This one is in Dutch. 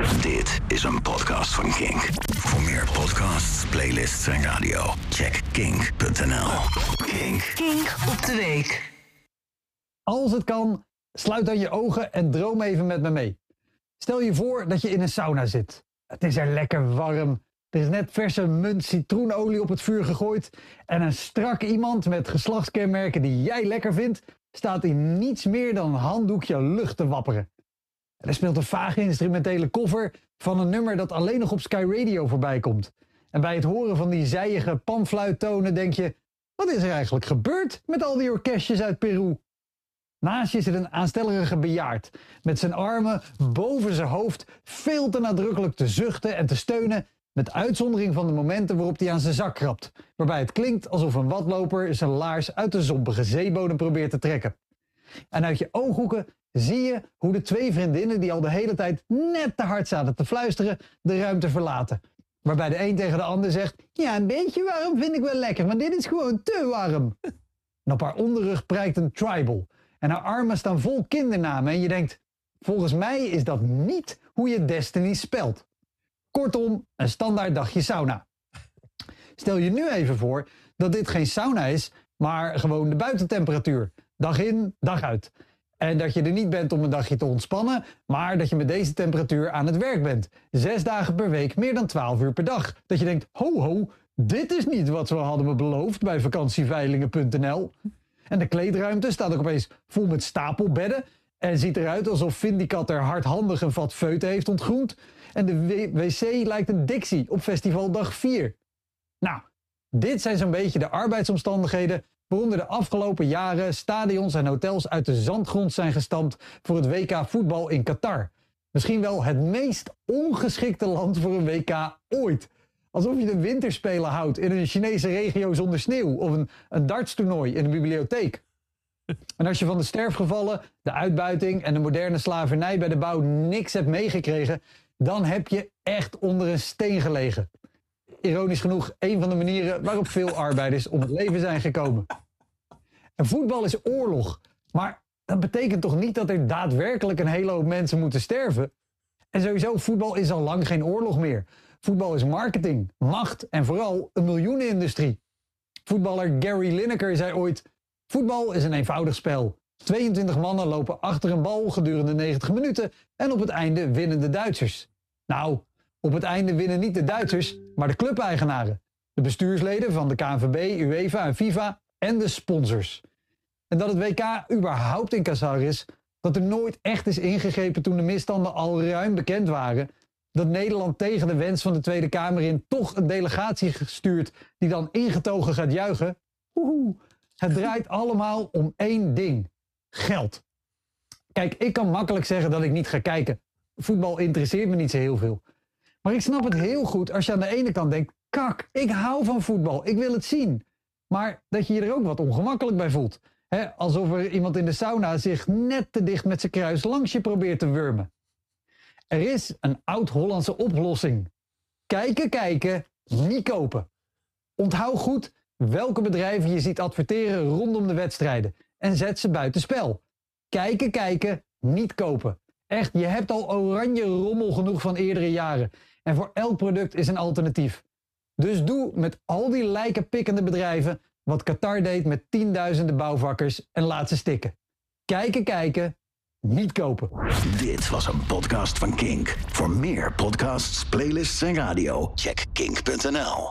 Dit is een podcast van Kink. Voor meer podcasts, playlists en radio, check kink.nl. Kink. Kink op de week. Als het kan, sluit dan je ogen en droom even met me mee. Stel je voor dat je in een sauna zit. Het is er lekker warm. Er is net verse munt citroenolie op het vuur gegooid. En een strak iemand met geslachtskenmerken die jij lekker vindt, staat in niets meer dan een handdoekje lucht te wapperen. Er speelt een vage instrumentele cover van een nummer dat alleen nog op Sky Radio voorbij komt. En bij het horen van die zijige panfluittonen denk je: wat is er eigenlijk gebeurd met al die orkestjes uit Peru? Naast je zit een aanstellerige bejaard, met zijn armen boven zijn hoofd veel te nadrukkelijk te zuchten en te steunen, met uitzondering van de momenten waarop hij aan zijn zak krabt, waarbij het klinkt alsof een watloper zijn laars uit de zompige zeebodem probeert te trekken. En uit je ooghoeken zie je hoe de twee vriendinnen die al de hele tijd net te hard zaten te fluisteren, de ruimte verlaten. Waarbij de een tegen de ander zegt, ja een beetje warm vind ik wel lekker, maar dit is gewoon te warm. En op haar onderrug prijkt een tribal. En haar armen staan vol kindernamen en je denkt, volgens mij is dat niet hoe je Destiny spelt. Kortom, een standaard dagje sauna. Stel je nu even voor dat dit geen sauna is, maar gewoon de buitentemperatuur. Dag in, dag uit. En dat je er niet bent om een dagje te ontspannen, maar dat je met deze temperatuur aan het werk bent. Zes dagen per week, meer dan 12 uur per dag. Dat je denkt, ho ho, dit is niet wat we hadden beloofd bij vakantieveilingen.nl. En de kleedruimte staat ook opeens vol met stapelbedden. En ziet eruit alsof Vindicat er hardhandig een vat feuten heeft ontgroend. En de wc lijkt een Dixie op festivaldag 4. Nou, dit zijn zo'n beetje de arbeidsomstandigheden waaronder de afgelopen jaren stadions en hotels uit de zandgrond zijn gestampt voor het WK voetbal in Qatar. Misschien wel het meest ongeschikte land voor een WK ooit. Alsof je de winterspelen houdt in een Chinese regio zonder sneeuw of een, een dartstoernooi in een bibliotheek. En als je van de sterfgevallen, de uitbuiting en de moderne slavernij bij de bouw niks hebt meegekregen, dan heb je echt onder een steen gelegen. Ironisch genoeg, een van de manieren waarop veel arbeiders om het leven zijn gekomen. En voetbal is oorlog, maar dat betekent toch niet dat er daadwerkelijk een hele hoop mensen moeten sterven? En sowieso, voetbal is al lang geen oorlog meer. Voetbal is marketing, macht en vooral een miljoenenindustrie. Voetballer Gary Lineker zei ooit: Voetbal is een eenvoudig spel. 22 mannen lopen achter een bal gedurende 90 minuten en op het einde winnen de Duitsers. Nou, op het einde winnen niet de Duitsers, maar de clubeigenaren. De bestuursleden van de KNVB, UEFA en FIFA en de sponsors. En dat het WK überhaupt in Qatar is, dat er nooit echt is ingegrepen toen de misstanden al ruim bekend waren, dat Nederland tegen de wens van de Tweede Kamer in toch een delegatie gestuurd die dan ingetogen gaat juichen. Woehoe. Het draait allemaal om één ding: geld. Kijk, ik kan makkelijk zeggen dat ik niet ga kijken. Voetbal interesseert me niet zo heel veel. Maar ik snap het heel goed als je aan de ene kant denkt: kak, ik hou van voetbal, ik wil het zien. Maar dat je je er ook wat ongemakkelijk bij voelt. Alsof er iemand in de sauna zich net te dicht met zijn kruis langs je probeert te wurmen. Er is een oud-Hollandse oplossing. Kijken, kijken, niet kopen. Onthoud goed welke bedrijven je ziet adverteren rondom de wedstrijden en zet ze buiten spel. Kijken, kijken, niet kopen. Echt, je hebt al oranje rommel genoeg van eerdere jaren. En voor elk product is een alternatief. Dus doe met al die lijkenpikkende bedrijven wat Qatar deed met tienduizenden bouwvakkers en laat ze stikken. Kijken, kijken, niet kopen. Dit was een podcast van Kink. Voor meer podcasts, playlists en radio, check kink.nl.